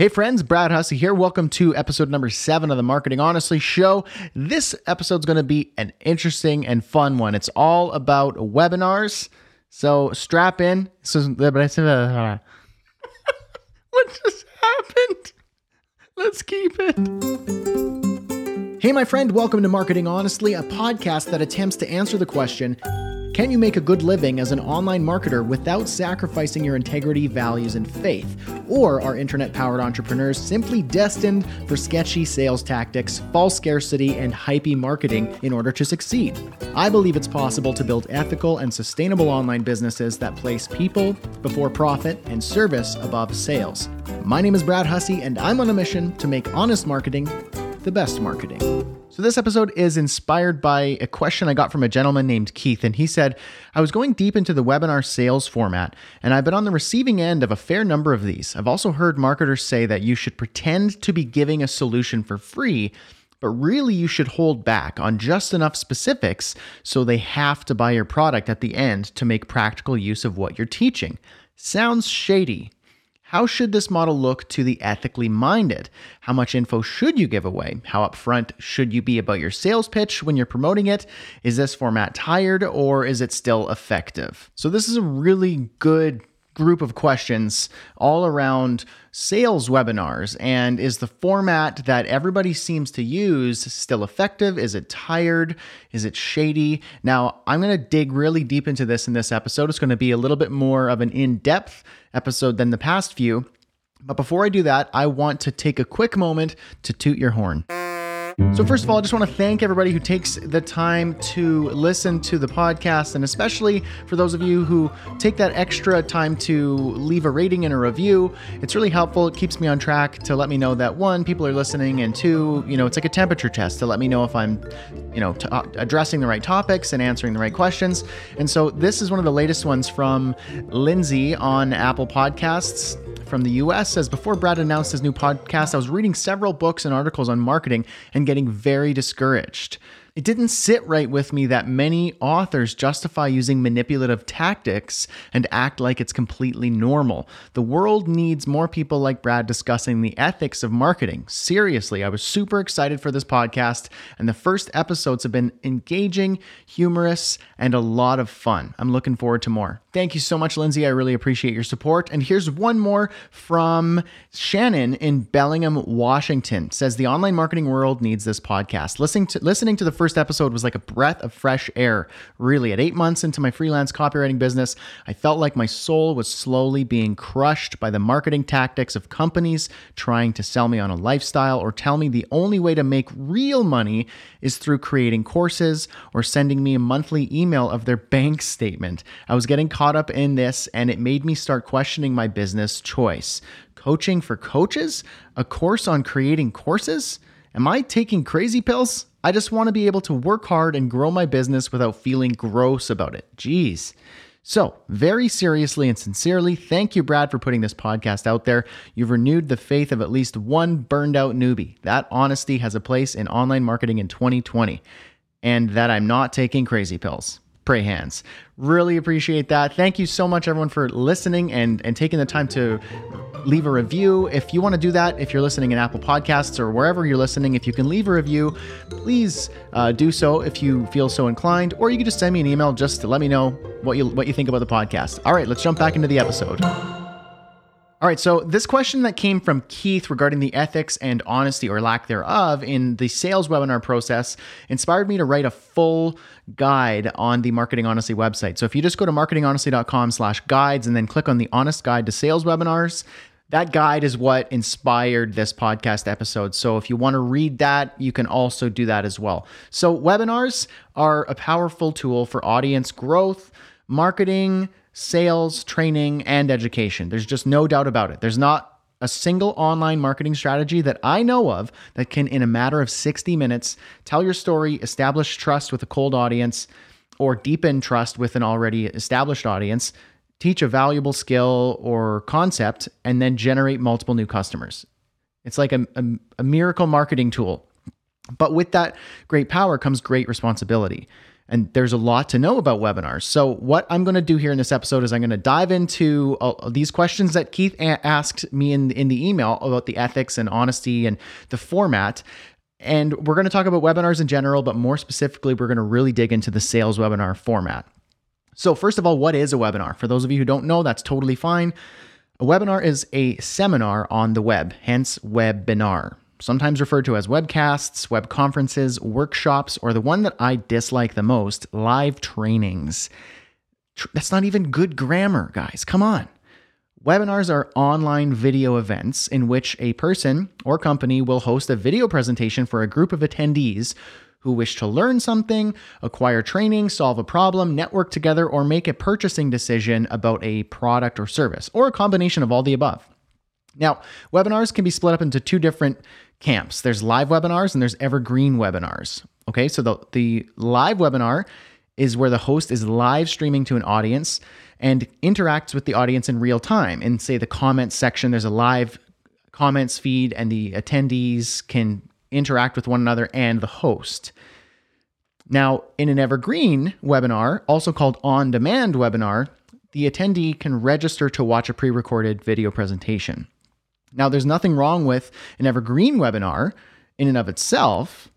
Hey friends, Brad Hussey here. Welcome to episode number seven of the Marketing Honestly Show. This episode's going to be an interesting and fun one. It's all about webinars. So strap in. So, what just happened? Let's keep it. Hey, my friend, welcome to Marketing Honestly, a podcast that attempts to answer the question can you make a good living as an online marketer without sacrificing your integrity, values, and faith? Or are internet powered entrepreneurs simply destined for sketchy sales tactics, false scarcity, and hypey marketing in order to succeed? I believe it's possible to build ethical and sustainable online businesses that place people before profit and service above sales. My name is Brad Hussey, and I'm on a mission to make honest marketing the best marketing. So, this episode is inspired by a question I got from a gentleman named Keith. And he said, I was going deep into the webinar sales format, and I've been on the receiving end of a fair number of these. I've also heard marketers say that you should pretend to be giving a solution for free, but really you should hold back on just enough specifics so they have to buy your product at the end to make practical use of what you're teaching. Sounds shady, how should this model look to the ethically minded? How much info should you give away? How upfront should you be about your sales pitch when you're promoting it? Is this format tired or is it still effective? So, this is a really good group of questions all around sales webinars. And is the format that everybody seems to use still effective? Is it tired? Is it shady? Now, I'm going to dig really deep into this in this episode. It's going to be a little bit more of an in depth episode than the past few. But before I do that, I want to take a quick moment to toot your horn. So, first of all, I just want to thank everybody who takes the time to listen to the podcast, and especially for those of you who take that extra time to leave a rating and a review. It's really helpful. It keeps me on track to let me know that one, people are listening, and two, you know, it's like a temperature test to let me know if I'm, you know, t- uh, addressing the right topics and answering the right questions. And so, this is one of the latest ones from Lindsay on Apple Podcasts from the US says Before Brad announced his new podcast, I was reading several books and articles on marketing and getting very discouraged. It didn't sit right with me that many authors justify using manipulative tactics and act like it's completely normal. The world needs more people like Brad discussing the ethics of marketing. Seriously, I was super excited for this podcast, and the first episodes have been engaging, humorous, and a lot of fun. I'm looking forward to more. Thank you so much, Lindsay. I really appreciate your support. And here's one more from Shannon in Bellingham, Washington. says the online marketing world needs this podcast. Listening to listening to the first episode was like a breath of fresh air. Really, at eight months into my freelance copywriting business, I felt like my soul was slowly being crushed by the marketing tactics of companies trying to sell me on a lifestyle or tell me the only way to make real money is through creating courses or sending me a monthly email of their bank statement. I was getting caught up in this and it made me start questioning my business choice. Coaching for coaches? A course on creating courses? Am I taking crazy pills? I just want to be able to work hard and grow my business without feeling gross about it. Jeez. So, very seriously and sincerely, thank you, Brad, for putting this podcast out there. You've renewed the faith of at least one burned out newbie. That honesty has a place in online marketing in 2020, and that I'm not taking crazy pills pray hands. Really appreciate that. Thank you so much, everyone, for listening and, and taking the time to leave a review. If you want to do that, if you're listening in Apple Podcasts or wherever you're listening, if you can leave a review, please uh, do so if you feel so inclined, or you can just send me an email just to let me know what you what you think about the podcast. All right, let's jump back into the episode. All right, so this question that came from Keith regarding the ethics and honesty or lack thereof in the sales webinar process inspired me to write a full guide on the Marketing Honestly website. So if you just go to marketinghonestly.com slash guides and then click on the honest guide to sales webinars, that guide is what inspired this podcast episode. So if you want to read that, you can also do that as well. So webinars are a powerful tool for audience growth, marketing, sales, training, and education. There's just no doubt about it. There's not a single online marketing strategy that I know of that can, in a matter of 60 minutes, tell your story, establish trust with a cold audience, or deepen trust with an already established audience, teach a valuable skill or concept, and then generate multiple new customers. It's like a, a, a miracle marketing tool. But with that great power comes great responsibility. And there's a lot to know about webinars. So, what I'm going to do here in this episode is I'm going to dive into uh, these questions that Keith a- asked me in, in the email about the ethics and honesty and the format. And we're going to talk about webinars in general, but more specifically, we're going to really dig into the sales webinar format. So, first of all, what is a webinar? For those of you who don't know, that's totally fine. A webinar is a seminar on the web, hence webinar sometimes referred to as webcasts, web conferences, workshops, or the one that I dislike the most, live trainings. That's not even good grammar, guys. Come on. Webinars are online video events in which a person or company will host a video presentation for a group of attendees who wish to learn something, acquire training, solve a problem, network together, or make a purchasing decision about a product or service, or a combination of all the above. Now, webinars can be split up into two different camps. There's live webinars and there's evergreen webinars. Okay, so the, the live webinar is where the host is live streaming to an audience and interacts with the audience in real time. In, say, the comments section, there's a live comments feed, and the attendees can interact with one another and the host. Now, in an evergreen webinar, also called on demand webinar, the attendee can register to watch a pre recorded video presentation. Now, there's nothing wrong with an evergreen webinar in and of itself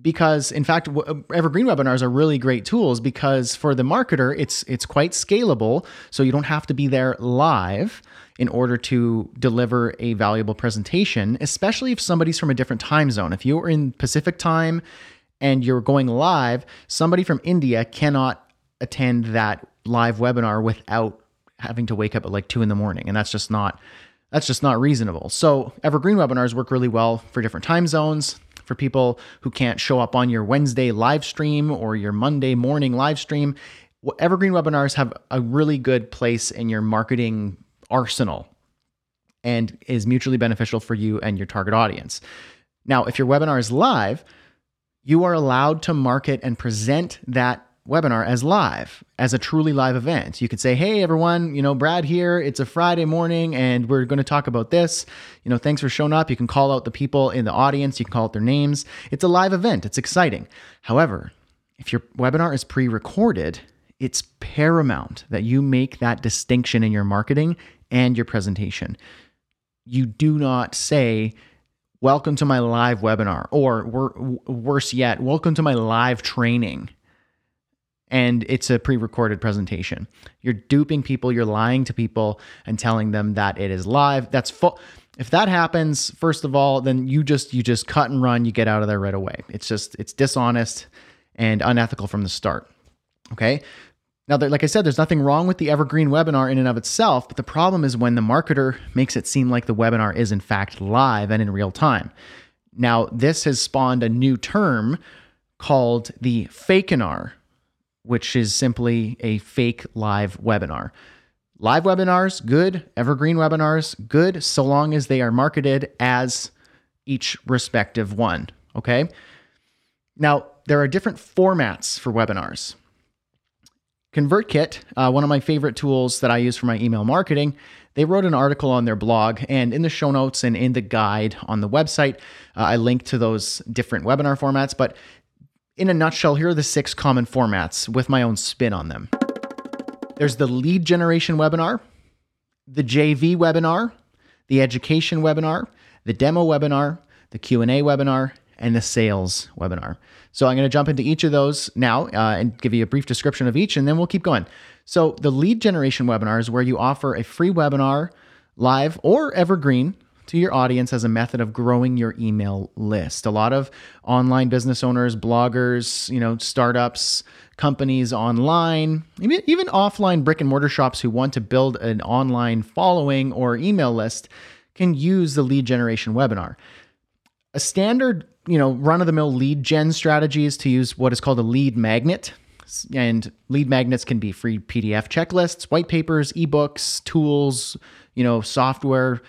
because in fact uh, evergreen webinars are really great tools because for the marketer it's it's quite scalable so you don't have to be there live in order to deliver a valuable presentation especially if somebody's from a different time zone. If you're in pacific time and you're going live somebody from india cannot attend that live webinar without having to wake up at like 2 in the morning and that's just not that's just not reasonable. So, evergreen webinars work really well for different time zones, for people who can't show up on your Wednesday live stream or your Monday morning live stream. Evergreen webinars have a really good place in your marketing arsenal and is mutually beneficial for you and your target audience. Now, if your webinar is live, you are allowed to market and present that webinar as live, as a truly live event. You could say, "Hey everyone, you know, Brad here. It's a Friday morning and we're going to talk about this. You know, thanks for showing up." You can call out the people in the audience, you can call out their names. It's a live event. It's exciting. However, if your webinar is pre-recorded, it's paramount that you make that distinction in your marketing and your presentation. You do not say, Welcome to my live webinar, or worse yet, welcome to my live training and it's a pre-recorded presentation. You're duping people, you're lying to people and telling them that it is live. That's if that happens, first of all, then you just you just cut and run, you get out of there right away. It's just it's dishonest and unethical from the start. Okay? Now, like I said, there's nothing wrong with the evergreen webinar in and of itself, but the problem is when the marketer makes it seem like the webinar is in fact live and in real time. Now, this has spawned a new term called the fakenar, which is simply a fake live webinar. Live webinars, good. Evergreen webinars, good, so long as they are marketed as each respective one. Okay. Now, there are different formats for webinars. ConvertKit, uh, one of my favorite tools that I use for my email marketing, they wrote an article on their blog, and in the show notes and in the guide on the website, uh, I link to those different webinar formats. But in a nutshell, here are the six common formats with my own spin on them. There's the lead generation webinar, the JV webinar, the education webinar, the demo webinar, the Q&A webinar, and the sales webinar. So I'm going to jump into each of those now uh, and give you a brief description of each, and then we'll keep going. So the lead generation webinar is where you offer a free webinar, live or evergreen, to your audience as a method of growing your email list. A lot of online business owners, bloggers, you know, startups, companies online, even, even offline brick and mortar shops who want to build an online following or email list can use the lead generation webinar. A standard, you know, run of the mill lead gen strategy is to use what is called a lead magnet. And lead magnets can be free PDF checklists, white papers, ebooks, tools, you know, software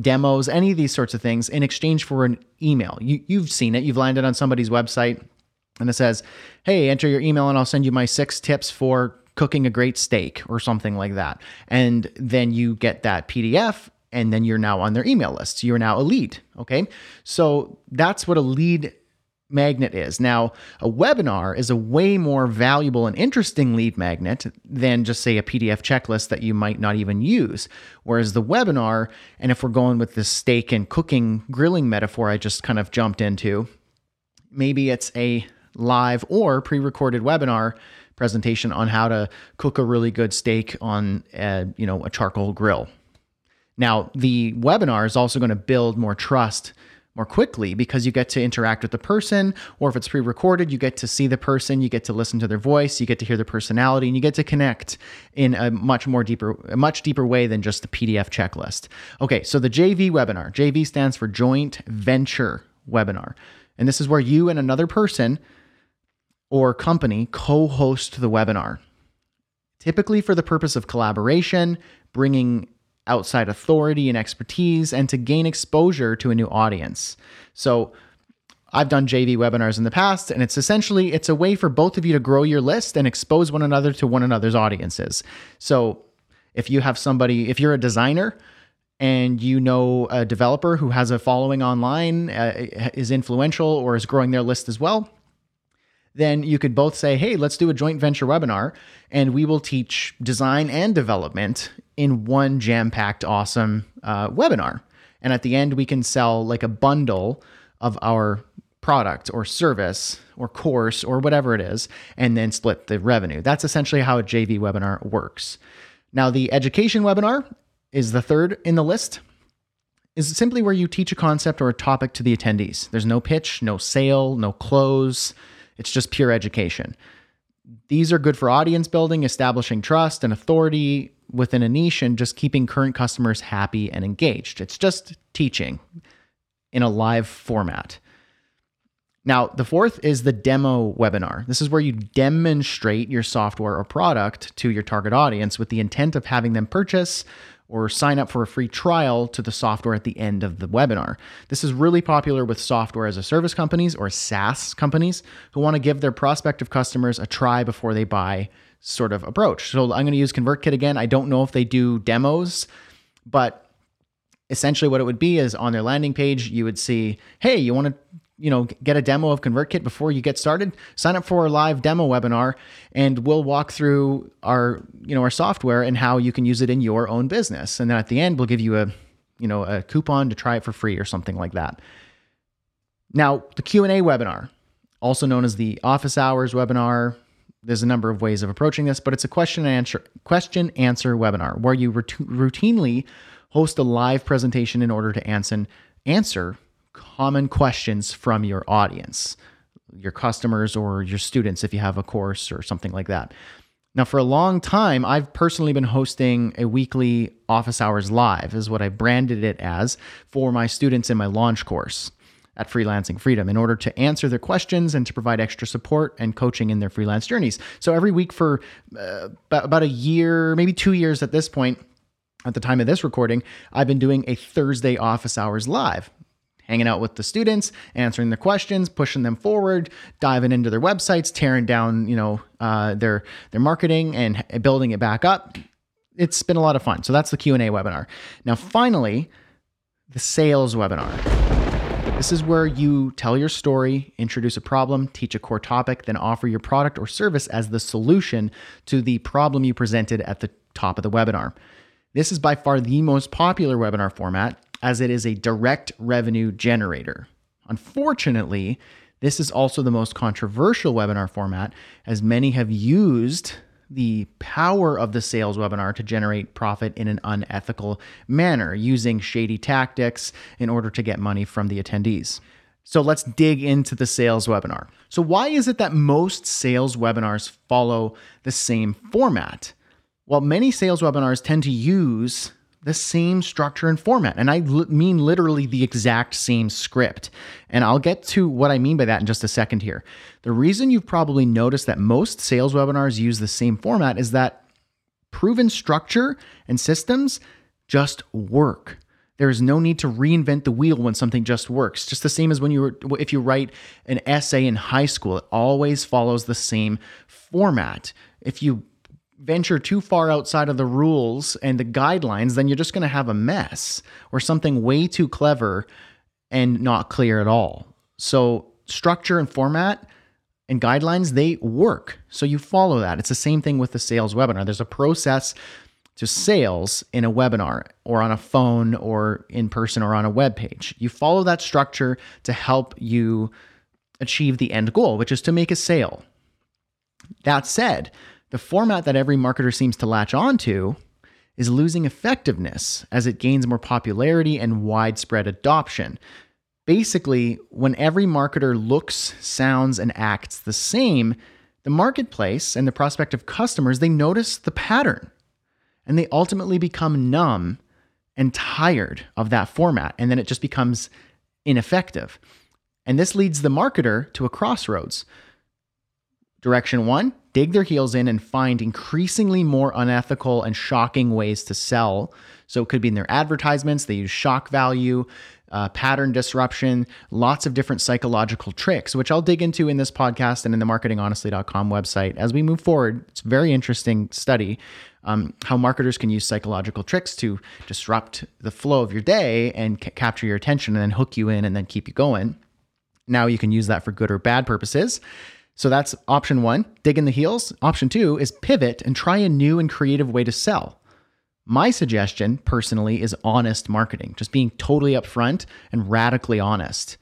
demos, any of these sorts of things in exchange for an email. You, you've seen it, you've landed on somebody's website and it says, hey, enter your email and I'll send you my six tips for cooking a great steak or something like that. And then you get that PDF and then you're now on their email list. You're now a lead. Okay. So that's what a lead magnet is. Now, a webinar is a way more valuable and interesting lead magnet than just say a PDF checklist that you might not even use. Whereas the webinar, and if we're going with the steak and cooking grilling metaphor I just kind of jumped into, maybe it's a live or pre-recorded webinar presentation on how to cook a really good steak on a, you know a charcoal grill. Now, the webinar is also going to build more trust more quickly because you get to interact with the person, or if it's pre recorded, you get to see the person, you get to listen to their voice, you get to hear their personality, and you get to connect in a much more deeper, a much deeper way than just the PDF checklist. Okay, so the JV webinar, JV stands for Joint Venture Webinar. And this is where you and another person or company co host the webinar, typically for the purpose of collaboration, bringing outside authority and expertise, and to gain exposure to a new audience. So, I've done JV webinars in the past, and it's essentially it's a way for both of you to grow your list and expose one another to one another's audiences. So, if you have somebody, if you're a designer and you know a developer who has a following online, uh, is influential, or is growing their list as well, then you could both say, hey, let's do a joint venture webinar and we will teach design and development in one jam packed, awesome uh, webinar. And at the end, we can sell like a bundle of our product or service or course or whatever it is, and then split the revenue. That's essentially how a JV webinar works. Now, the education webinar is the third in the list. Is simply where you teach a concept or a topic to the attendees. There's no pitch, no sale, no close it's just pure education. These are good for audience building, establishing trust and authority within a niche, and just keeping current customers happy and engaged. It's just teaching in a live format. Now, the fourth is the demo webinar. This is where you demonstrate your software or product to your target audience with the intent of having them purchase or sign up for a free trial to the software at the end of the webinar. This is really popular with software as a service companies or SaaS companies who want to give their prospective customers a try before they buy sort of approach. So I'm going to use ConvertKit again. I don't know if they do demos, but essentially what it would be is on their landing page, you would see, hey, you want to you know, get a demo of ConvertKit before you get started, sign up for a live demo webinar and we'll walk through our, you know, our software and how you can use it in your own business. And then at the end, we'll give you a, you know, a coupon to try it for free or something like that. Now, the Q&A webinar, also known as the office hours webinar, there's a number of ways of approaching this, but it's a question and answer question answer webinar where you routinely host a live presentation in order to answer answer common questions from your audience, your customers or your students if you have a course or something like that. Now, for a long time, I've personally been hosting a weekly office hours live, is what I branded it as for my students in my launch course at Freelancing Freedom in order to answer their questions and to provide extra support and coaching in their freelance journeys. So every week for uh, about a year, maybe two years at this point, at the time of this recording, I've been doing a Thursday office hours live hanging out with the students, answering the questions, pushing them forward, diving into their websites, tearing down, you know, uh, their their marketing and building it back up. It's been a lot of fun. So that's the Q and A webinar. Now, finally, the sales webinar. This is where you tell your story, introduce a problem, teach a core topic, then offer your product or service as the solution to the problem you presented at the top of the webinar. This is by far the most popular webinar format as it is a direct revenue generator. Unfortunately, this is also the most controversial webinar format, as many have used the power of the sales webinar to generate profit in an unethical manner, using shady tactics in order to get money from the attendees. So let's dig into the sales webinar. So, why is it that most sales webinars follow the same format? Well, many sales webinars tend to use the same structure and format. And I l- mean literally the exact same script. And I'll get to what I mean by that in just a second here. The reason you've probably noticed that most sales webinars use the same format is that proven structure and systems just work. There is no need to reinvent the wheel when something just works. Just the same as when you were, if you write an essay in high school, it always follows the same format. If you venture too far outside of the rules and the guidelines, then you're just going to have a mess or something way too clever and not clear at all. So structure and format and guidelines, they work. So you follow that. It's the same thing with the sales webinar. There's a process to sales in a webinar or on a phone or in person or on a web page. You follow that structure to help you achieve the end goal, which is to make a sale. That said, the format that every marketer seems to latch onto is losing effectiveness as it gains more popularity and widespread adoption. Basically, when every marketer looks, sounds, and acts the same, the marketplace and the prospective customers, they notice the pattern and they ultimately become numb and tired of that format. And then it just becomes ineffective. And this leads the marketer to a crossroads. Direction one dig their heels in and find increasingly more unethical and shocking ways to sell. So it could be in their advertisements, they use shock value, uh, pattern disruption, lots of different psychological tricks, which I'll dig into in this podcast and in the marketinghonestly.com website as we move forward. It's a very interesting study um, how marketers can use psychological tricks to disrupt the flow of your day and c- capture your attention and then hook you in and then keep you going. Now you can use that for good or bad purposes. So that's option one, dig in the heels. Option two is pivot and try a new and creative way to sell. My suggestion, personally, is honest marketing, just being totally upfront and radically honest.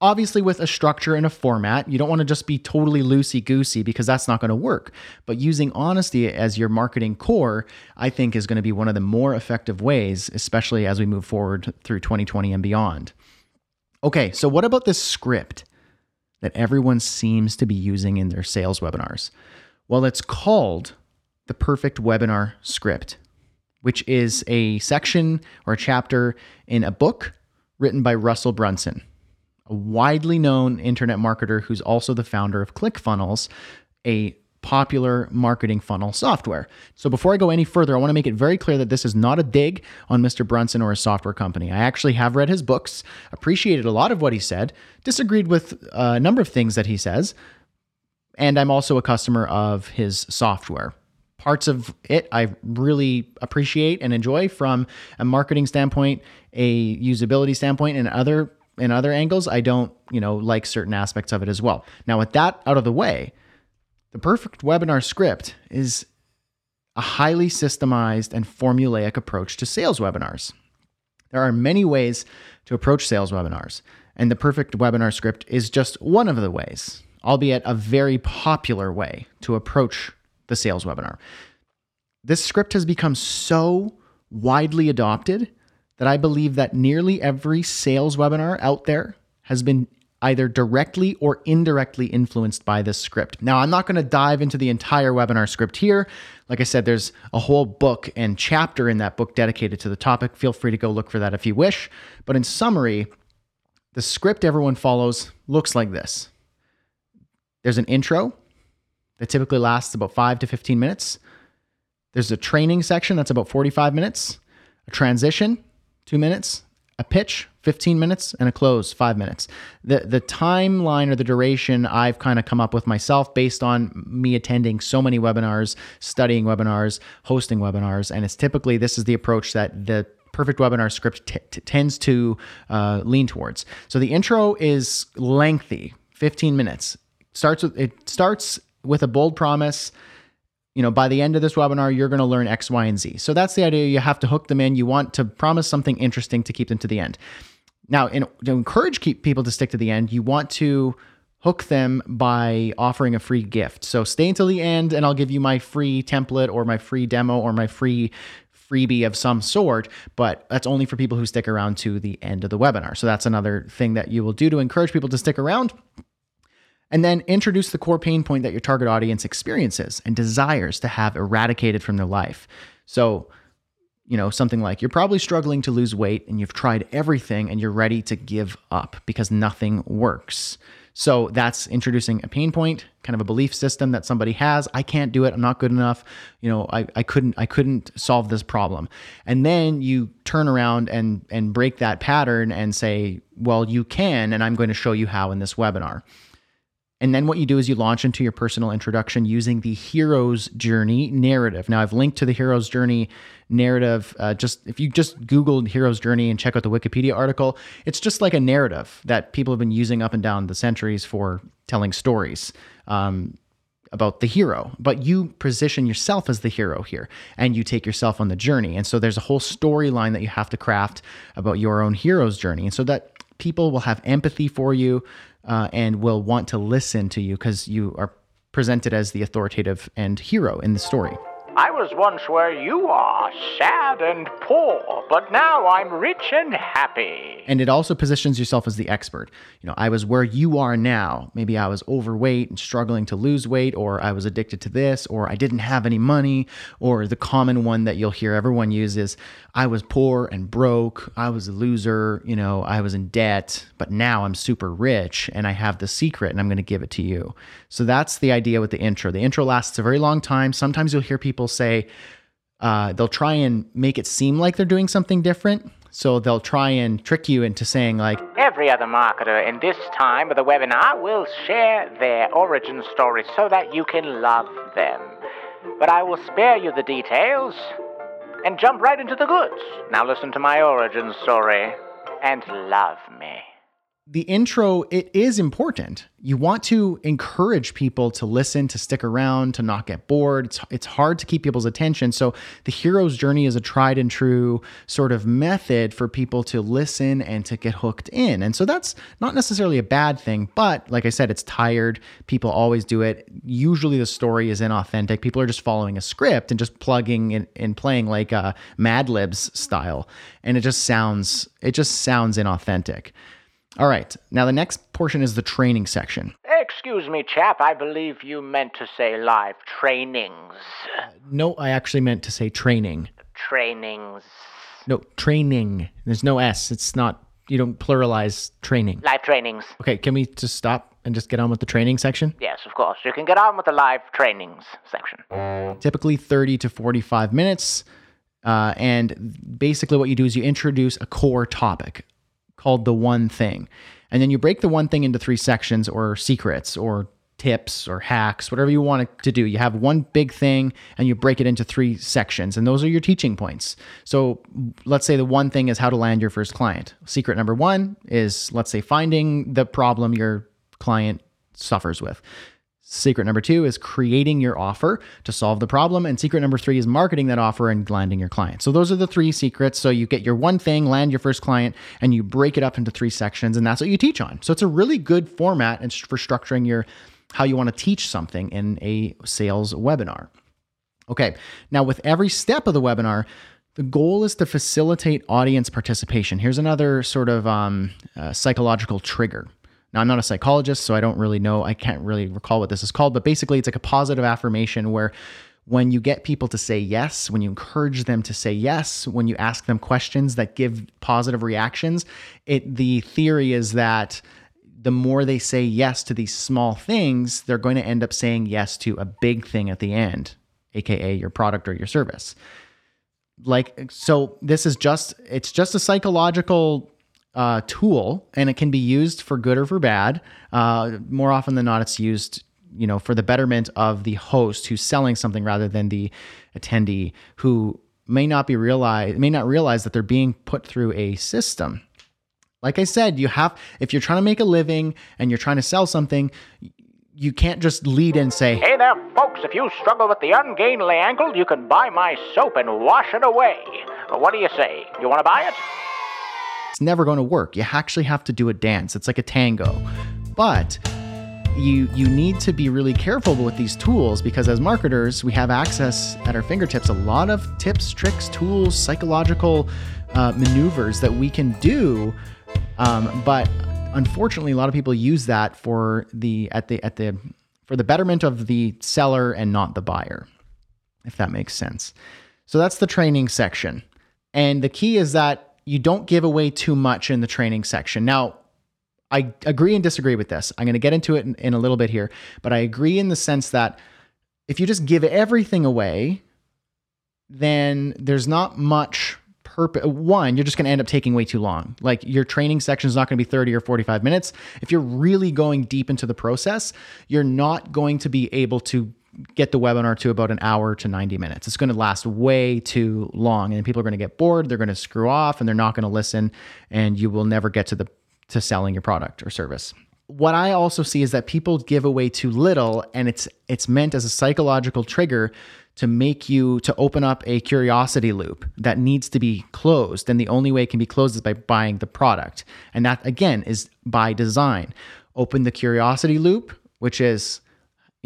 Obviously, with a structure and a format, you don't want to just be totally loosey goosey because that's not going to work. But using honesty as your marketing core, I think, is going to be one of the more effective ways, especially as we move forward through 2020 and beyond. Okay, so what about this script? That everyone seems to be using in their sales webinars? Well, it's called the Perfect Webinar Script, which is a section or a chapter in a book written by Russell Brunson, a widely known internet marketer who's also the founder of ClickFunnels, a popular marketing funnel software. So before I go any further, I want to make it very clear that this is not a dig on Mr. Brunson or his software company. I actually have read his books, appreciated a lot of what he said, disagreed with uh, a number of things that he says, and I'm also a customer of his software. Parts of it I really appreciate and enjoy from a marketing standpoint, a usability standpoint, and other in other angles, I don't, you know, like certain aspects of it as well. Now, with that out of the way, the perfect webinar script is a highly systemized and formulaic approach to sales webinars. There are many ways to approach sales webinars, and the perfect webinar script is just one of the ways, albeit a very popular way to approach the sales webinar. This script has become so widely adopted that I believe that nearly every sales webinar out there has been either directly or indirectly influenced by this script. Now, I'm not going to dive into the entire webinar script here. Like I said, there's a whole book and chapter in that book dedicated to the topic. Feel free to go look for that if you wish. But in summary, the script everyone follows looks like this there's an intro that typically lasts about 5 to 15 minutes. There's a training section that's about 45 minutes, a transition, 2 minutes, a pitch 15 minutes and a close 5 minutes. The the timeline or the duration I've kind of come up with myself based on me attending so many webinars, studying webinars, hosting webinars and it's typically this is the approach that the perfect webinar script t- t- tends to uh, lean towards. So the intro is lengthy, 15 minutes. Starts with it starts with a bold promise you know, by the end of this webinar, you're going to learn X, Y, and Z. So that's the idea. You have to hook them in. You want to promise something interesting to keep them to the end. Now, in, to encourage keep people to stick to the end, you want to hook them by offering a free gift. So stay until the end, and I'll give you my free template or my free demo or my free freebie of some sort, but that's only for people who stick around to the end of the webinar. So that's another thing that you will do to encourage people to stick around. And then introduce the core pain point that your target audience experiences and desires to have eradicated from their life. So, you know, something like you're probably struggling to lose weight and you've tried everything and you're ready to give up because nothing works. So that's introducing a pain point, kind of a belief system that somebody has. I can't do it. I'm not good enough. You know, I, I couldn't I couldn't solve this problem. And then you turn around and and break that pattern and say, well, you can, and I'm going to show you how in this webinar. And then what you do is you launch into your personal introduction using the hero's journey narrative. Now, I've linked to the hero's journey narrative. Uh, just if you just Googled hero's journey and check out the Wikipedia article, it's just like a narrative that people have been using up and down the centuries for telling stories. Um, about the hero, but you position yourself as the hero here and you take yourself on the journey. And so there's a whole storyline that you have to craft about your own hero's journey. And so that people will have empathy for you, uh, and will want to listen to you because you are presented as the authoritative and hero in the story. I was once where you are, sad and poor, but now I'm rich and happy. And it also positions yourself as the expert. You know, I was where you are now. Maybe I was overweight and struggling to lose weight, or I was addicted to this, or I didn't have any money, or the common one that you'll hear everyone use is I was poor and broke, I was a loser, you know, I was in debt, but now I'm super rich and I have the secret and I'm going to give it to you. So that's the idea with the intro. The intro lasts a very long time. Sometimes you'll hear people say, uh, they'll try and make it seem like they're doing something different. So they'll try and trick you into saying, like, Every other marketer in this time of the webinar will share their origin story so that you can love them. But I will spare you the details and jump right into the goods. Now listen to my origin story and love me the intro it is important. You want to encourage people to listen to stick around to not get bored. It's, it's hard to keep people's attention. So the hero's journey is a tried and true sort of method for people to listen and to get hooked in. And so that's not necessarily a bad thing but like i said it's tired. People always do it. Usually the story is inauthentic. People are just following a script and just plugging and, and playing like a uh, mad libs style. And it just sounds it just sounds inauthentic all right. Now, the next portion is the training section. Excuse me, chap. I believe you meant to say live trainings. Uh, no, I actually meant to say training. Trainings. No, training. There's no S. It's not, you don't pluralize training. Live trainings. Okay, can we just stop and just get on with the training section? Yes, of course. You can get on with the live trainings section. Typically 30 to 45 minutes. Uh, and basically, what you do is you introduce a core topic called the one thing. And then you break the one thing into three sections or secrets or tips or hacks, whatever you want to do. You have one big thing and you break it into three sections, and those are your teaching points. So let's say the one thing is how to land your first client. Secret number one is, let's say, finding the problem your client suffers with. Secret number two is creating your offer to solve the problem. And secret number three is marketing that offer and landing your client. So those are the three secrets. So you get your one thing, land your first client, and you break it up into three sections. And that's what you teach on. So it's a really good format for structuring your how you want to teach something in a sales webinar. Okay, now with every step of the webinar, the goal is to facilitate audience participation. Here's another sort of um, uh, psychological trigger. Now, I'm not a psychologist, so I don't really know. I can't really recall what this is called, but basically, it's like a positive affirmation where when you get people to say yes, when you encourage them to say yes, when you ask them questions that give positive reactions, it the theory is that the more they say yes to these small things, they're going to end up saying yes to a big thing at the end, aka your product or your service. Like so this is just it's just a psychological uh, tool, and it can be used for good or for bad. Uh, more often than not, it's used, you know, for the betterment of the host who's selling something rather than the attendee who may not be realize may not realize that they're being put through a system. Like I said, you have if you're trying to make a living and you're trying to sell something, you can't just lead and say, Hey there, folks, if you struggle with the ungainly ankle, you can buy my soap and wash it away. What do you say? You want to buy it? It's never going to work. You actually have to do a dance. It's like a tango. But you you need to be really careful with these tools because as marketers, we have access at our fingertips a lot of tips, tricks, tools, psychological uh, maneuvers that we can do. Um, but unfortunately, a lot of people use that for the at the at the for the betterment of the seller and not the buyer, if that makes sense. So that's the training section. And the key is that you don't give away too much in the training section. Now, I agree and disagree with this. I'm going to get into it in, in, a little bit here, but I agree in the sense that if you just give everything away, then there's not much purpose one you're just going to end up taking way too long like your training section is not going to be 30 or 45 minutes if you're really going deep into the process you're not going to be able to get the webinar to about an hour to 90 minutes. It's going to last way too long and people are going to get bored they're going to screw off and they're not going to listen and you will never get to the to selling your product or service. What I also see is that people give away too little and it's it's meant as a psychological trigger to make you to open up a curiosity loop that needs to be closed and the only way it can be closed is by buying the product. And that again is by design. Open the curiosity loop which is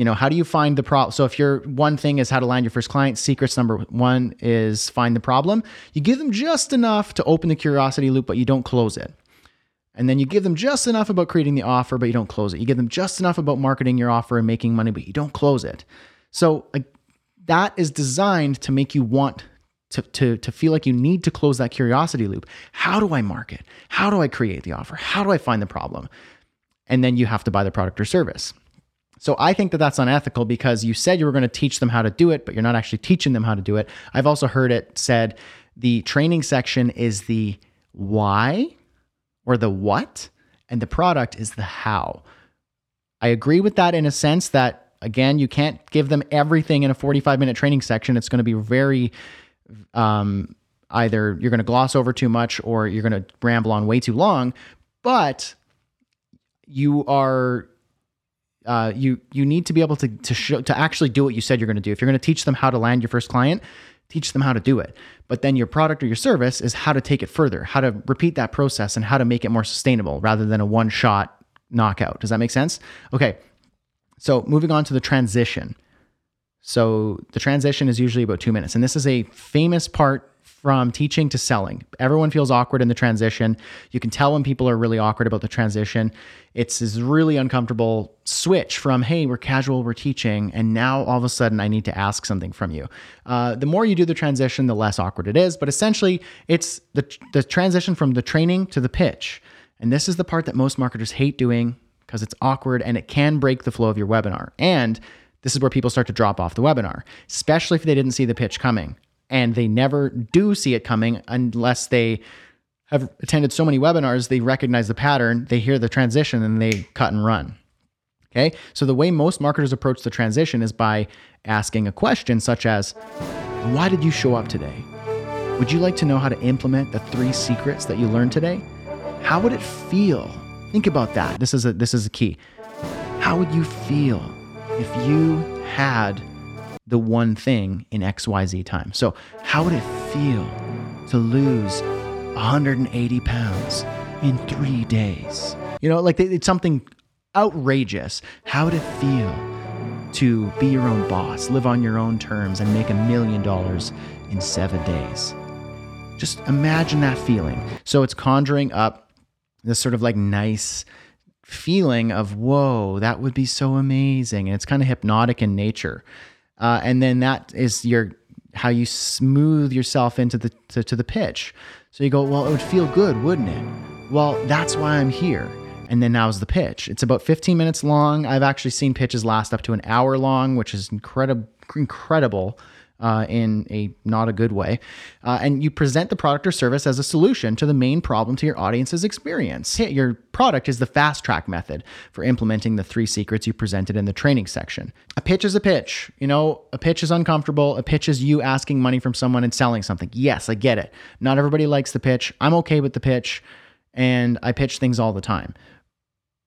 you know how do you find the problem so if your one thing is how to land your first client secrets number one is find the problem you give them just enough to open the curiosity loop but you don't close it and then you give them just enough about creating the offer, but you don't close it. You give them just enough about marketing your offer and making money, but you don't close it. So that is designed to make you want to, to, to feel like you need to close that curiosity loop. How do I market? How do I create the offer? How do I find the problem? And then you have to buy the product or service. So I think that that's unethical because you said you were going to teach them how to do it, but you're not actually teaching them how to do it. I've also heard it said the training section is the why or the what, and the product is the how. I agree with that in a sense that, again, you can't give them everything in a 45 minute training section. It's going to be very, um, either you're going to gloss over too much or you're going to ramble on way too long, but you are uh, you you need to be able to to show to actually do what you said you're going to do. If you're going to teach them how to land your first client, teach them how to do it. But then your product or your service is how to take it further, how to repeat that process and how to make it more sustainable rather than a one shot knockout. Does that make sense? Okay. So moving on to the transition. So the transition is usually about two minutes. And this is a famous part from teaching to selling. Everyone feels awkward in the transition. You can tell when people are really awkward about the transition. It's this really uncomfortable switch from, hey, we're casual, we're teaching, and now all of a sudden I need to ask something from you. Uh, the more you do the transition, the less awkward it is. But essentially, it's the, the transition from the training to the pitch. And this is the part that most marketers hate doing because it's awkward and it can break the flow of your webinar. And this is where people start to drop off the webinar, especially if they didn't see the pitch coming and they never do see it coming unless they have attended so many webinars, they recognize the pattern, they hear the transition, and they cut and run. Okay, so the way most marketers approach the transition is by asking a question such as, Why did you show up today? Would you like to know how to implement the three secrets that you learned today? How would it feel? Think about that. This is a this is a key. How would you feel if you had the one thing in XYZ time. So, how would it feel to lose 180 pounds in three days? You know, like it's something outrageous. How would it feel to be your own boss, live on your own terms, and make a million dollars in seven days? Just imagine that feeling. So, it's conjuring up this sort of like nice feeling of, whoa, that would be so amazing. And it's kind of hypnotic in nature uh, and then that is your how you smooth yourself into the to, to the pitch. So you go, well, it would feel good, wouldn't it? Well, that's why I'm here. And then now's the pitch. It's about 15 minutes long. I've actually seen pitches last up to an hour long, which is incredible, incredible uh, in a not a good way. Uh, and you present the product or service as a solution to the main problem to your audience's experience. Your product is the fast track method for implementing the three secrets you presented in the training section. A pitch is a pitch. You know, a pitch is uncomfortable. A pitch is you asking money from someone and selling something. Yes, I get it. Not everybody likes the pitch. I'm okay with the pitch, and I pitch things all the time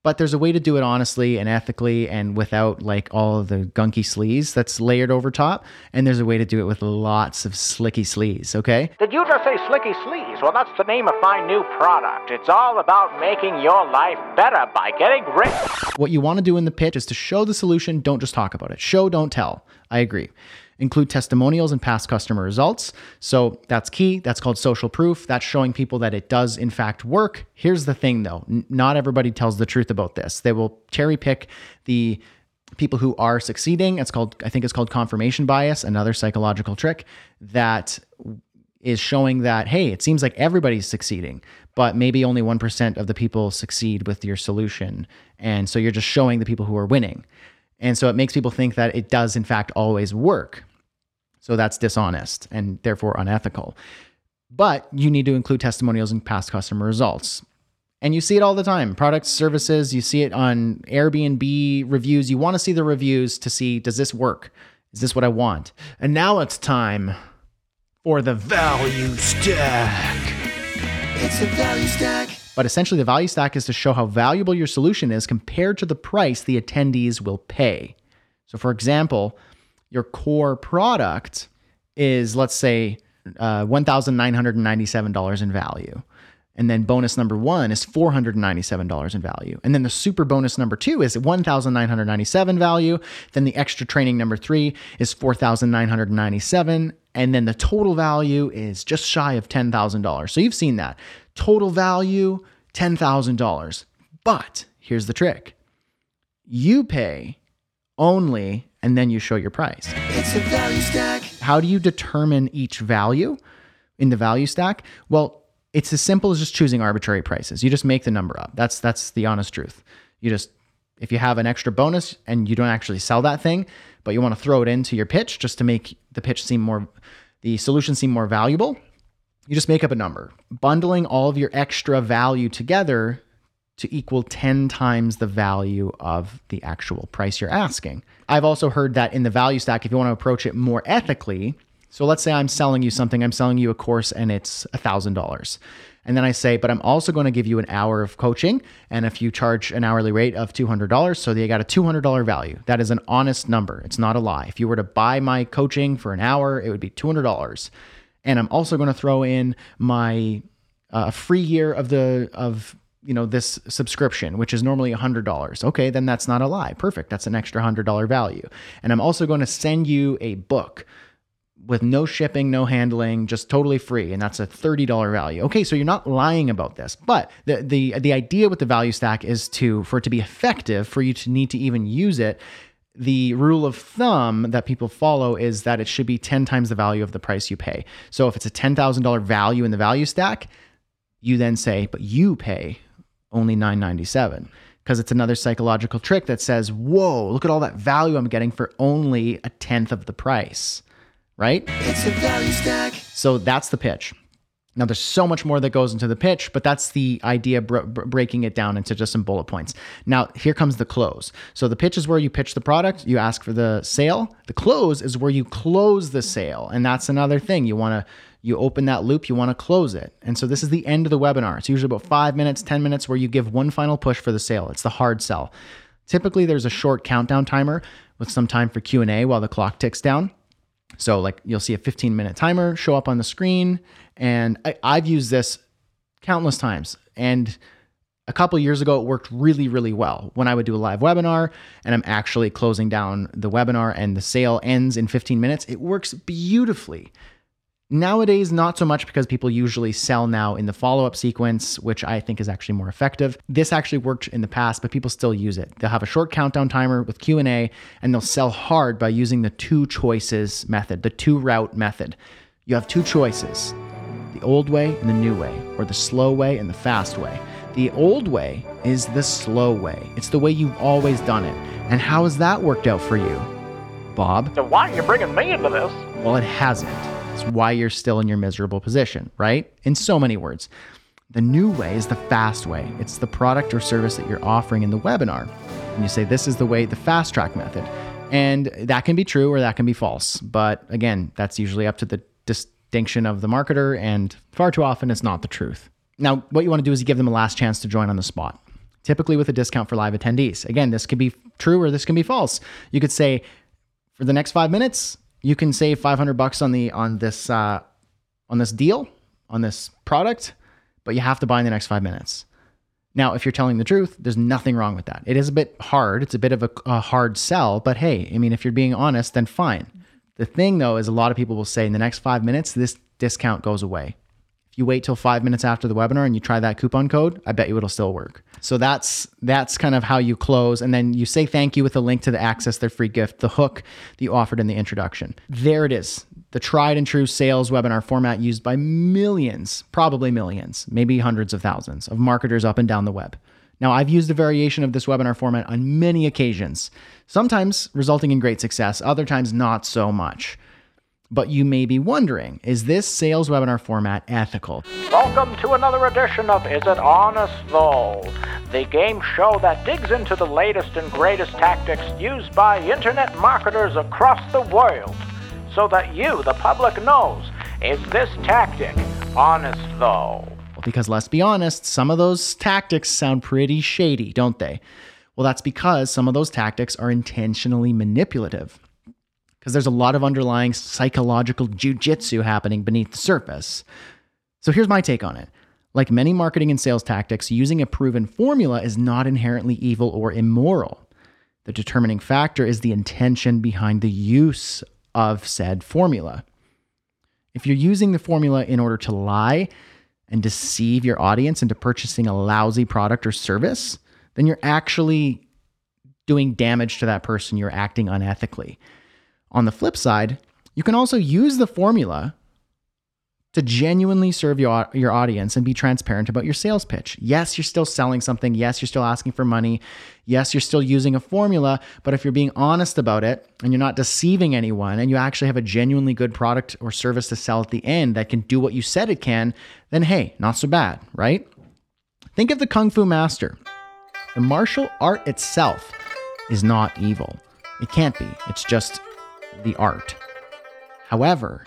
but there's a way to do it honestly and ethically and without like all the gunky sleaze that's layered over top. And there's a way to do it with lots of slicky sleaze, okay? Did you just say slicky sleaze? Well, that's the name of my new product. It's all about making your life better by getting rich. What you want to do in the pitch is to show the solution, don't just talk about it. Show, don't tell. I agree include testimonials and past customer results. So that's key. That's called social proof. That's showing people that it does, in fact, work. Here's the thing though N- not everybody tells the truth about this. They will cherry pick the people who are succeeding. It's called, I think it's called confirmation bias, another psychological trick that is showing that, hey, it seems like everybody's succeeding, but maybe only 1% of the people succeed with your solution. And so you're just showing the people who are winning. And so it makes people think that it does, in fact, always work. So that's dishonest and therefore unethical. But you need to include testimonials and past customer results. And you see it all the time products, services, you see it on Airbnb reviews. You want to see the reviews to see does this work? Is this what I want? And now it's time for the value stack. It's a value stack. But essentially, the value stack is to show how valuable your solution is compared to the price the attendees will pay. So, for example, your core product is, let's say, uh, $1,997 in value. And then bonus number one is $497 in value. And then the super bonus number two is 1,997 value. Then the extra training number three is 4,997. And then the total value is just shy of $10,000. So you've seen that. Total value, $10,000. But here's the trick you pay only, and then you show your price. It's a value stack. How do you determine each value in the value stack? Well, it's as simple as just choosing arbitrary prices. You just make the number up. That's that's the honest truth. You just if you have an extra bonus and you don't actually sell that thing, but you want to throw it into your pitch just to make the pitch seem more the solution seem more valuable, you just make up a number. Bundling all of your extra value together to equal 10 times the value of the actual price you're asking. I've also heard that in the value stack if you want to approach it more ethically, so let's say I'm selling you something, I'm selling you a course and it's $1,000. And then I say, but I'm also going to give you an hour of coaching. And if you charge an hourly rate of $200, so you got a $200 value. That is an honest number. It's not a lie. If you were to buy my coaching for an hour, it would be $200. And I'm also going to throw in my uh, free year of the, of, you know, this subscription, which is normally $100. Okay, then that's not a lie. Perfect. That's an extra $100 value. And I'm also going to send you a book with no shipping, no handling, just totally free, and that's a $30 value. Okay, so you're not lying about this. But the the the idea with the value stack is to for it to be effective, for you to need to even use it, the rule of thumb that people follow is that it should be 10 times the value of the price you pay. So if it's a $10,000 value in the value stack, you then say, but you pay only 997 because it's another psychological trick that says, "Whoa, look at all that value I'm getting for only a tenth of the price." right? It's a value stack. So that's the pitch. Now, there's so much more that goes into the pitch, but that's the idea, br- br- breaking it down into just some bullet points. Now, here comes the close. So, the pitch is where you pitch the product, you ask for the sale. The close is where you close the sale. And that's another thing. You want to, you open that loop, you want to close it. And so, this is the end of the webinar. It's usually about five minutes, 10 minutes where you give one final push for the sale. It's the hard sell. Typically, there's a short countdown timer with some time for Q&A while the clock ticks down. So like you'll see a 15 minute timer show up on the screen, and I, I've used this countless times. And a couple years ago, it worked really, really well when I would do a live webinar and I'm actually closing down the webinar and the sale ends in 15 minutes. It works beautifully. Nowadays, not so much because people usually sell now in the follow-up sequence, which I think is actually more effective. This actually worked in the past, but people still use it. They'll have a short countdown timer with Q&A and they'll sell hard by using the two choices method, the two route method. You have two choices, the old way and the new way, or the slow way and the fast way. The old way is the slow way. It's the way you've always done it. And how has that worked out for you? Bob? So why are you bringing me into this? Well, it hasn't. It's why you're still in your miserable position, right? In so many words. The new way is the fast way. It's the product or service that you're offering in the webinar. And you say, this is the way, the fast track method. And that can be true or that can be false. But again, that's usually up to the distinction of the marketer. And far too often, it's not the truth. Now, what you want to do is you give them a last chance to join on the spot typically with a discount for live attendees. Again, this could be true or this can be false. You could say, for the next five minutes, you can save 500 bucks on the on this uh, on this deal on this product, but you have to buy in the next five minutes. Now, if you're telling the truth, there's nothing wrong with that. It is a bit hard. It's a bit of a, a hard sell, but hey, I mean, if you're being honest, then fine. The thing though is a lot of people will say in the next five minutes, this discount goes away. If you wait till five minutes after the webinar and you try that coupon code, I bet you it'll still work. So that's that's kind of how you close, and then you say thank you with a link to the access their free gift, the hook that you offered in the introduction. There it is, the tried and true sales webinar format used by millions, probably millions, maybe hundreds of thousands of marketers up and down the web. Now, I've used a variation of this webinar format on many occasions, sometimes resulting in great success, other times not so much. But you may be wondering is this sales webinar format ethical? Welcome to another edition of Is It Honest Though? The game show that digs into the latest and greatest tactics used by internet marketers across the world so that you, the public, knows is this tactic honest though? Because let's be honest, some of those tactics sound pretty shady, don't they? Well, that's because some of those tactics are intentionally manipulative because there's a lot of underlying psychological jujitsu happening beneath the surface. So here's my take on it. Like many marketing and sales tactics, using a proven formula is not inherently evil or immoral. The determining factor is the intention behind the use of said formula. If you're using the formula in order to lie and deceive your audience into purchasing a lousy product or service, then you're actually doing damage to that person. You're acting unethically. On the flip side, you can also use the formula to genuinely serve your, your audience and be transparent about your sales pitch. Yes, you're still selling something. Yes, you're still asking for money. Yes, you're still using a formula. But if you're being honest about it and you're not deceiving anyone and you actually have a genuinely good product or service to sell at the end that can do what you said it can, then hey, not so bad, right? Think of the Kung Fu Master. The martial art itself is not evil. It can't be. It's just the art. However,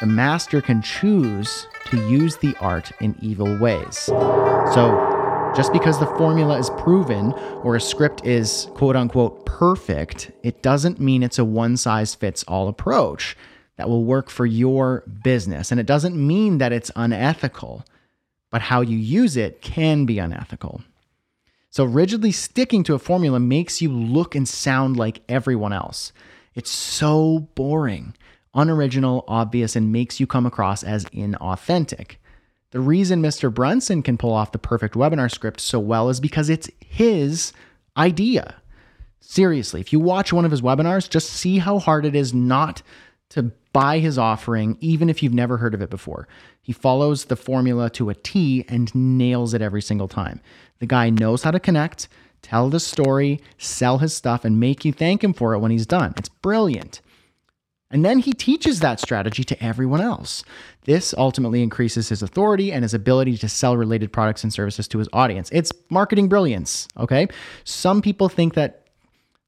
the master can choose to use the art in evil ways. So, just because the formula is proven or a script is quote unquote perfect, it doesn't mean it's a one size fits all approach that will work for your business. And it doesn't mean that it's unethical, but how you use it can be unethical. So, rigidly sticking to a formula makes you look and sound like everyone else. It's so boring, unoriginal, obvious, and makes you come across as inauthentic. The reason Mr. Brunson can pull off the perfect webinar script so well is because it's his idea. Seriously, if you watch one of his webinars, just see how hard it is not to buy his offering, even if you've never heard of it before. He follows the formula to a T and nails it every single time. The guy knows how to connect, tell the story, sell his stuff, and make you thank him for it when he's done. It's brilliant. And then he teaches that strategy to everyone else. This ultimately increases his authority and his ability to sell related products and services to his audience. It's marketing brilliance, okay? Some people think that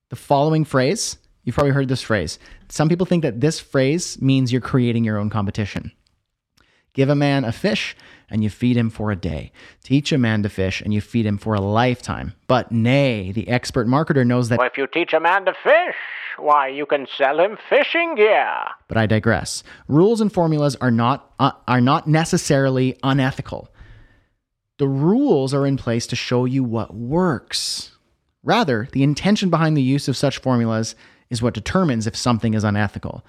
the following phrase, you've probably heard this phrase. Some people think that this phrase means you're creating your own competition. Give a man a fish and you feed him for a day. Teach a man to fish and you feed him for a lifetime. But nay, the expert marketer knows that. Well, if you teach a man to fish, why, you can sell him fishing gear. But I digress. Rules and formulas are not uh, are not necessarily unethical. The rules are in place to show you what works. Rather, the intention behind the use of such formulas is what determines if something is unethical.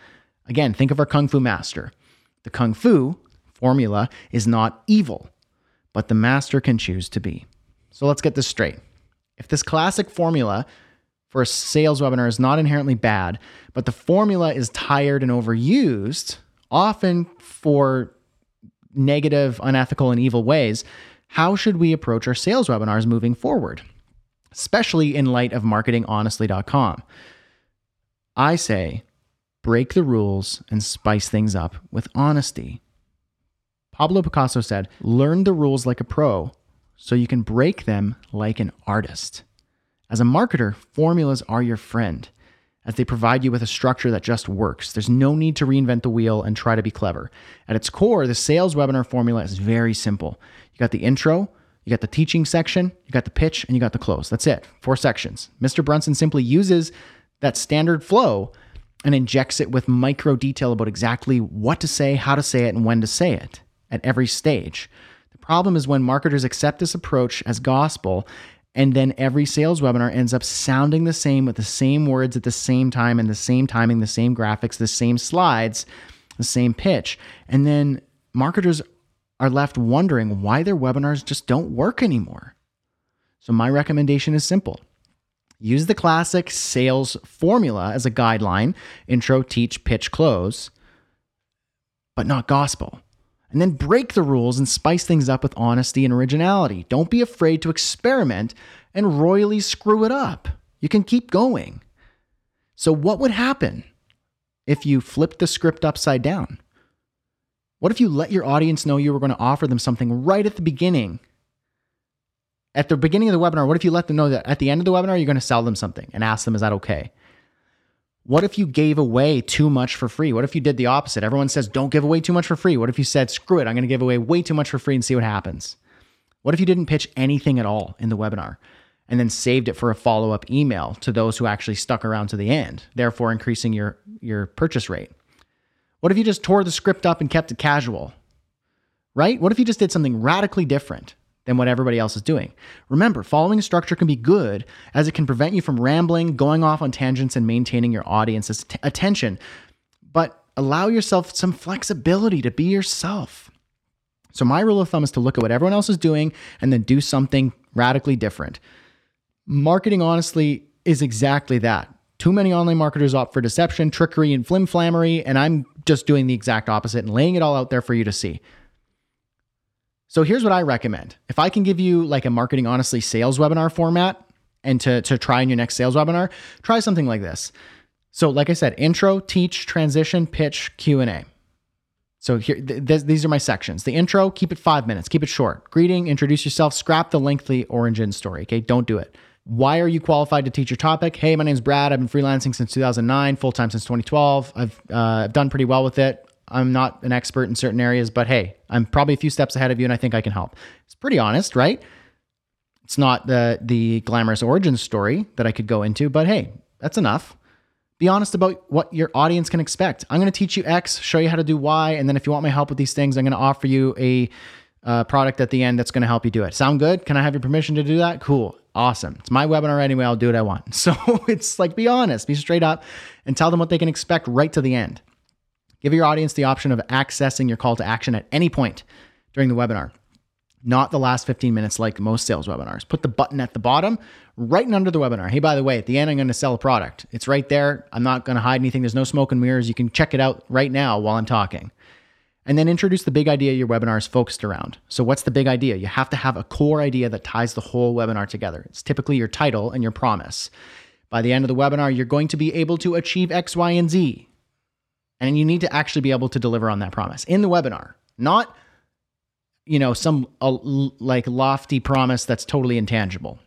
Again, think of our kung fu master. The kung fu formula is not evil, but the master can choose to be. So let's get this straight. If this classic formula for a sales webinar is not inherently bad, but the formula is tired and overused, often for negative, unethical, and evil ways, how should we approach our sales webinars moving forward? Especially in light of marketinghonestly.com. I say break the rules and spice things up with honesty. Pablo Picasso said, Learn the rules like a pro so you can break them like an artist. As a marketer, formulas are your friend as they provide you with a structure that just works. There's no need to reinvent the wheel and try to be clever. At its core, the sales webinar formula is very simple. You got the intro, you got the teaching section, you got the pitch, and you got the close. That's it. Four sections. Mr. Brunson simply uses that standard flow and injects it with micro detail about exactly what to say, how to say it, and when to say it at every stage. The problem is when marketers accept this approach as gospel and then every sales webinar ends up sounding the same with the same words at the same time and the same timing, the same graphics, the same slides, the same pitch. And then marketers are left wondering why their webinars just don't work anymore. So, my recommendation is simple use the classic sales formula as a guideline intro, teach, pitch, close, but not gospel and then break the rules and spice things up with honesty and originality. Don't be afraid to experiment and royally screw it up. You can keep going. So, what would happen if you flipped the script upside down? What if you let your audience know you were going to offer them something right at the beginning? At the beginning of the webinar, what if you let them know that at the end of the webinar, you're going to sell them something and ask them, is that okay? What if you gave away too much for free? What if you did the opposite? Everyone says, don't give away too much for free. What if you said, screw it, I'm going to give away way too much for free and see what happens? What if you didn't pitch anything at all in the webinar and then saved it for a follow up email to those who actually stuck around to the end, therefore increasing your, your purchase rate? What if you just tore the script up and kept it casual? Right? What if you just did something radically different than what everybody else is doing? Remember, following a structure can be good as it can prevent you from rambling, going off on tangents, and maintaining your audience's t- attention. But allow yourself some flexibility to be yourself. So, my rule of thumb is to look at what everyone else is doing and then do something radically different. Marketing, honestly, is exactly that. Too many online marketers opt for deception, trickery, and flimflammery, and I'm just doing the exact opposite and laying it all out there for you to see. So here's what I recommend. If I can give you like a marketing honestly sales webinar format and to, to try in your next sales webinar, try something like this. So like I said, intro, teach, transition, pitch, Q&A. So here, th- th- these are my sections. The intro, keep it five minutes, keep it short. Greeting, introduce yourself, scrap the lengthy origin story. Okay, don't do it. Why are you qualified to teach your topic? Hey, my name's Brad. I've been freelancing since 2009, full time since 2012. I've uh, done pretty well with it. I'm not an expert in certain areas, but hey, I'm probably a few steps ahead of you, and I think I can help. It's pretty honest, right? It's not the the glamorous origin story that I could go into, but hey, that's enough. Be honest about what your audience can expect. I'm going to teach you X, show you how to do Y, and then if you want my help with these things, I'm going to offer you a uh, product at the end that's going to help you do it. Sound good? Can I have your permission to do that? Cool. Awesome. It's my webinar anyway. I'll do what I want. So it's like be honest, be straight up, and tell them what they can expect right to the end. Give your audience the option of accessing your call to action at any point during the webinar, not the last 15 minutes like most sales webinars. Put the button at the bottom, right under the webinar. Hey, by the way, at the end, I'm going to sell a product. It's right there. I'm not going to hide anything. There's no smoke and mirrors. You can check it out right now while I'm talking. And then introduce the big idea your webinar is focused around. So, what's the big idea? You have to have a core idea that ties the whole webinar together. It's typically your title and your promise. By the end of the webinar, you're going to be able to achieve X, Y, and Z. And you need to actually be able to deliver on that promise in the webinar, not you know some uh, like lofty promise that's totally intangible.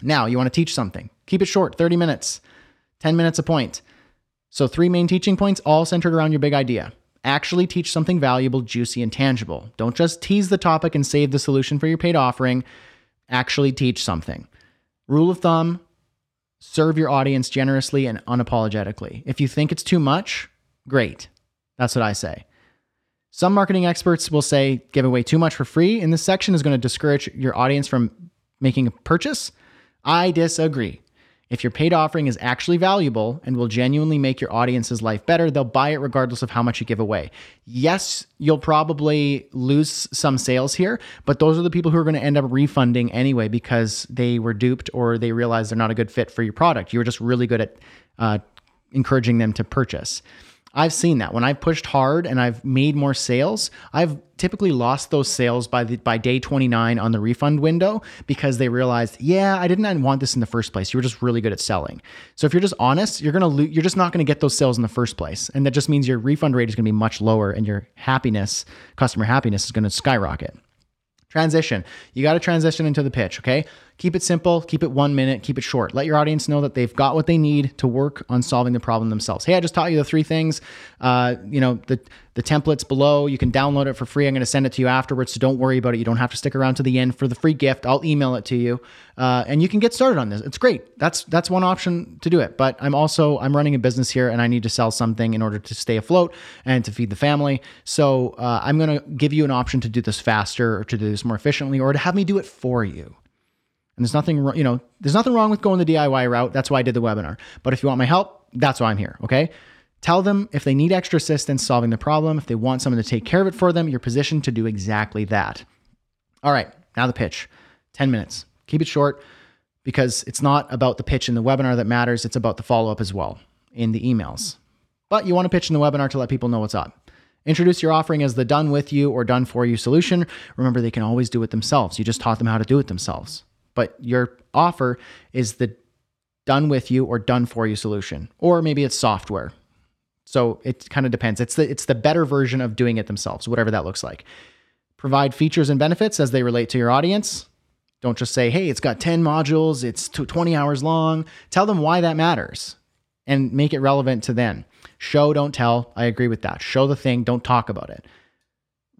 Now, you want to teach something. Keep it short, 30 minutes, 10 minutes a point. So, three main teaching points all centered around your big idea. Actually teach something valuable, juicy, and tangible. Don't just tease the topic and save the solution for your paid offering. Actually teach something. Rule of thumb serve your audience generously and unapologetically. If you think it's too much, great. That's what I say. Some marketing experts will say give away too much for free, and this section is going to discourage your audience from making a purchase. I disagree. If your paid offering is actually valuable and will genuinely make your audience's life better, they'll buy it regardless of how much you give away. Yes, you'll probably lose some sales here, but those are the people who are going to end up refunding anyway because they were duped or they realize they're not a good fit for your product. You were just really good at uh, encouraging them to purchase. I've seen that when I've pushed hard and I've made more sales, I've typically lost those sales by the by day 29 on the refund window because they realized, yeah, I didn't want this in the first place. You were just really good at selling. So if you're just honest, you're gonna lo- you're just not gonna get those sales in the first place, and that just means your refund rate is gonna be much lower, and your happiness, customer happiness, is gonna skyrocket. Transition. You got to transition into the pitch, okay? Keep it simple, keep it one minute, keep it short. Let your audience know that they've got what they need to work on solving the problem themselves. Hey, I just taught you the three things. Uh, you know, the the templates below. You can download it for free. I'm going to send it to you afterwards, so don't worry about it. You don't have to stick around to the end for the free gift. I'll email it to you, uh, and you can get started on this. It's great. That's that's one option to do it. But I'm also I'm running a business here, and I need to sell something in order to stay afloat and to feed the family. So uh, I'm going to give you an option to do this faster, or to do this more efficiently, or to have me do it for you. And there's nothing, you know, there's nothing wrong with going the DIY route. That's why I did the webinar. But if you want my help, that's why I'm here. Okay. Tell them if they need extra assistance solving the problem, if they want someone to take care of it for them, you're positioned to do exactly that. All right. Now the pitch 10 minutes. Keep it short because it's not about the pitch in the webinar that matters. It's about the follow up as well in the emails. But you want to pitch in the webinar to let people know what's up. Introduce your offering as the done with you or done for you solution. Remember, they can always do it themselves. You just taught them how to do it themselves but your offer is the done with you or done for you solution. Or maybe it's software. So it kind of depends. It's the it's the better version of doing it themselves, whatever that looks like. Provide features and benefits as they relate to your audience. Don't just say, "Hey, it's got 10 modules, it's 20 hours long." Tell them why that matters and make it relevant to them. Show, don't tell. I agree with that. Show the thing, don't talk about it.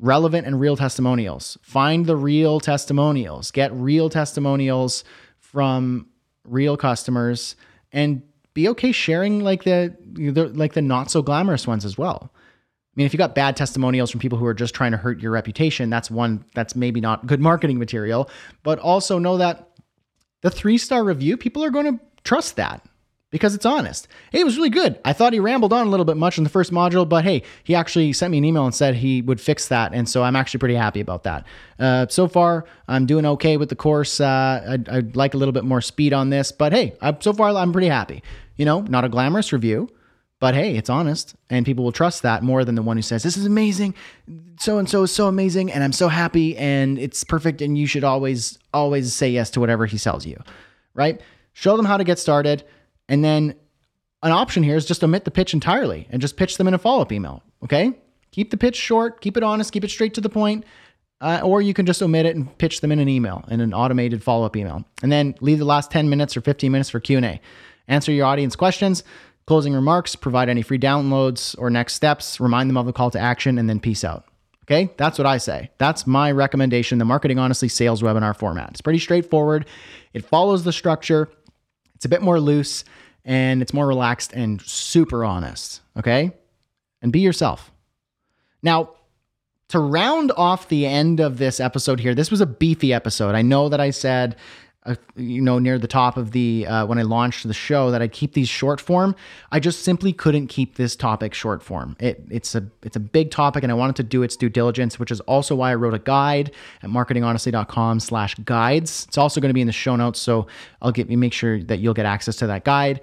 Relevant and real testimonials. Find the real testimonials. Get real testimonials from real customers and be okay sharing like the, the like the not so glamorous ones as well. I mean, if you got bad testimonials from people who are just trying to hurt your reputation, that's one that's maybe not good marketing material. But also know that the three star review, people are going to trust that because it's honest. Hey, it was really good. I thought he rambled on a little bit much in the first module, but hey, he actually sent me an email and said he would fix that. And so I'm actually pretty happy about that. Uh, so far, I'm doing okay with the course. Uh, I'd, I'd, like a little bit more speed on this, but hey, I, so far I'm pretty happy. You know, not a glamorous review. But hey, it's honest, and people will trust that more than the one who says, This is amazing. So and so is so amazing, and I'm so happy, and it's perfect, and you should always, always say yes to whatever he sells you, right? Show them how to get started and then an option here is just omit the pitch entirely and just pitch them in a follow up email. Okay. Keep the pitch short, keep it honest, keep it straight to the point. Uh, or you can just omit it and pitch them in an email, in an automated follow up email. And then leave the last 10 minutes or 15 minutes for Q&A. Answer your audience questions, closing remarks, provide any free downloads or next steps, remind them of the call to action, and then peace out. Okay, that's what I say. That's my recommendation, the Marketing Honestly sales webinar format. It's pretty straightforward. It follows the structure. It's a bit more loose and it's more relaxed and super honest. Okay. And be yourself. Now, to round off the end of this episode here, this was a beefy episode. I know that I said uh, you know, near the top of the uh, when I launched the show that I'd keep these short form. I just simply couldn't keep this topic short form. It, it's a it's a big topic, and I wanted to do its due diligence, which is also why I wrote a guide at marketinghonestly.com/guides. It's also going to be in the show notes, so I'll get make sure that you'll get access to that guide.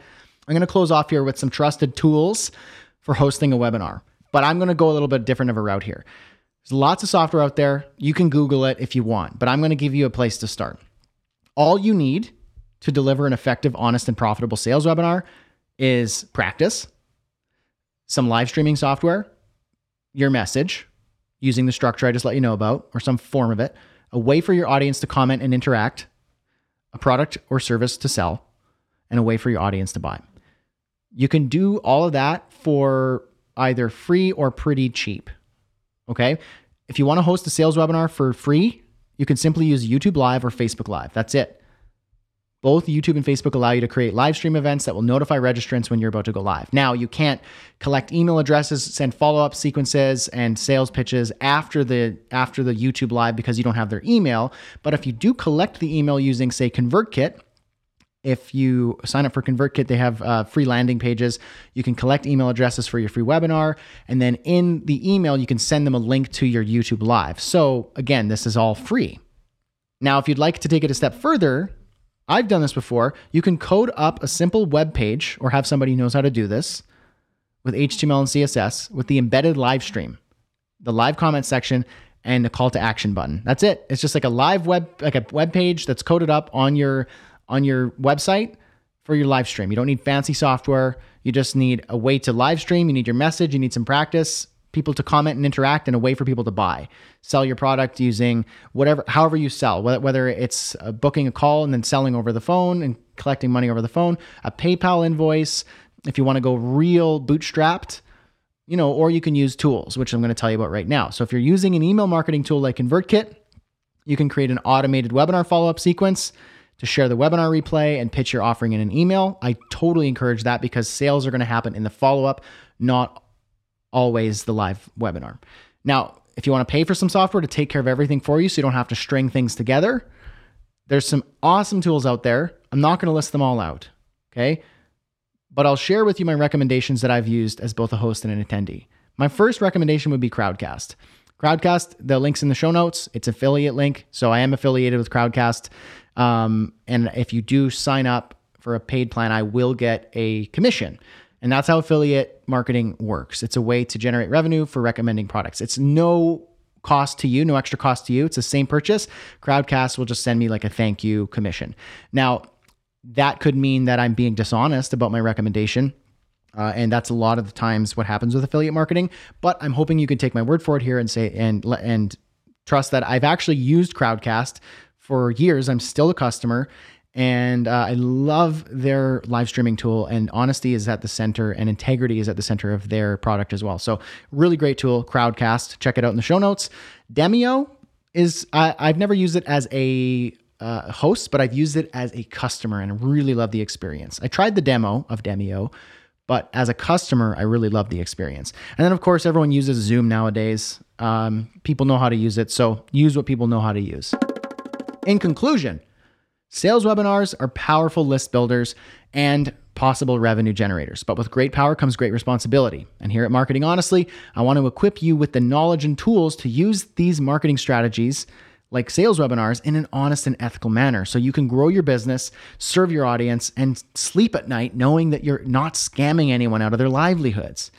I'm going to close off here with some trusted tools for hosting a webinar, but I'm going to go a little bit different of a route here. There's lots of software out there. You can Google it if you want, but I'm going to give you a place to start. All you need to deliver an effective, honest, and profitable sales webinar is practice, some live streaming software, your message using the structure I just let you know about, or some form of it, a way for your audience to comment and interact, a product or service to sell, and a way for your audience to buy. You can do all of that for either free or pretty cheap. Okay. If you want to host a sales webinar for free, you can simply use YouTube Live or Facebook Live. That's it. Both YouTube and Facebook allow you to create live stream events that will notify registrants when you're about to go live. Now, you can't collect email addresses, send follow-up sequences and sales pitches after the after the YouTube live because you don't have their email, but if you do collect the email using say ConvertKit, if you sign up for ConvertKit, they have uh, free landing pages. You can collect email addresses for your free webinar. And then in the email, you can send them a link to your YouTube Live. So again, this is all free. Now, if you'd like to take it a step further, I've done this before. You can code up a simple web page or have somebody who knows how to do this with HTML and CSS with the embedded live stream, the live comment section, and the call to action button. That's it. It's just like a live web, like a web page that's coded up on your on your website for your live stream. You don't need fancy software. You just need a way to live stream. You need your message. You need some practice, people to comment and interact, and a way for people to buy. Sell your product using whatever, however you sell, whether it's uh, booking a call and then selling over the phone and collecting money over the phone, a PayPal invoice. If you want to go real bootstrapped, you know, or you can use tools, which I'm going to tell you about right now. So if you're using an email marketing tool like ConvertKit, you can create an automated webinar follow up sequence to share the webinar replay and pitch your offering in an email. I totally encourage that because sales are going to happen in the follow up, not always the live webinar. Now, if you want to pay for some software to take care of everything for you so you don't have to string things together, there's some awesome tools out there. I'm not going to list them all out, okay? But I'll share with you my recommendations that I've used as both a host and an attendee. My first recommendation would be Crowdcast. Crowdcast, the link's in the show notes. It's affiliate link, so I am affiliated with Crowdcast. Um, and if you do sign up for a paid plan, I will get a commission. And that's how affiliate marketing works. It's a way to generate revenue for recommending products. It's no cost to you, no extra cost to you. It's the same purchase. Crowdcast will just send me like a thank you commission. Now, that could mean that I'm being dishonest about my recommendation. Uh, and that's a lot of the times what happens with affiliate marketing. But I'm hoping you can take my word for it here and say and and trust that I've actually used Crowdcast for years. I'm still a customer, and uh, I love their live streaming tool. And honesty is at the center, and integrity is at the center of their product as well. So really great tool, Crowdcast. Check it out in the show notes. Demio is I, I've never used it as a uh, host, but I've used it as a customer and really love the experience. I tried the demo of Demio, but as a customer, I really love the experience. And then, of course, everyone uses Zoom nowadays. Um, people know how to use it, so use what people know how to use. In conclusion, sales webinars are powerful list builders and possible revenue generators. But with great power comes great responsibility. And here at Marketing Honestly, I want to equip you with the knowledge and tools to use these marketing strategies like sales webinars in an honest and ethical manner so you can grow your business, serve your audience, and sleep at night knowing that you're not scamming anyone out of their livelihoods.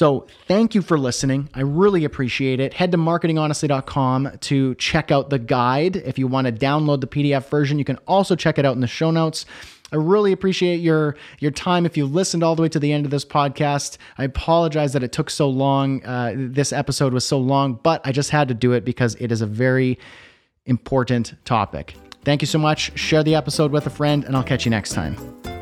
So, thank you for listening. I really appreciate it. Head to marketinghonestly.com to check out the guide. If you want to download the PDF version, you can also check it out in the show notes. I really appreciate your your time. If you listened all the way to the end of this podcast, I apologize that it took so long. Uh, this episode was so long, but I just had to do it because it is a very important topic. Thank you so much. Share the episode with a friend, and I'll catch you next time.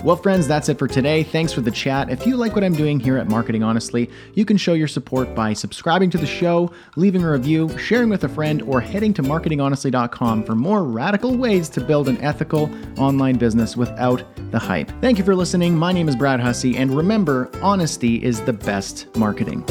Well, friends, that's it for today. Thanks for the chat. If you like what I'm doing here at Marketing Honestly, you can show your support by subscribing to the show, leaving a review, sharing with a friend, or heading to marketinghonestly.com for more radical ways to build an ethical online business without the hype. Thank you for listening. My name is Brad Hussey, and remember, honesty is the best marketing.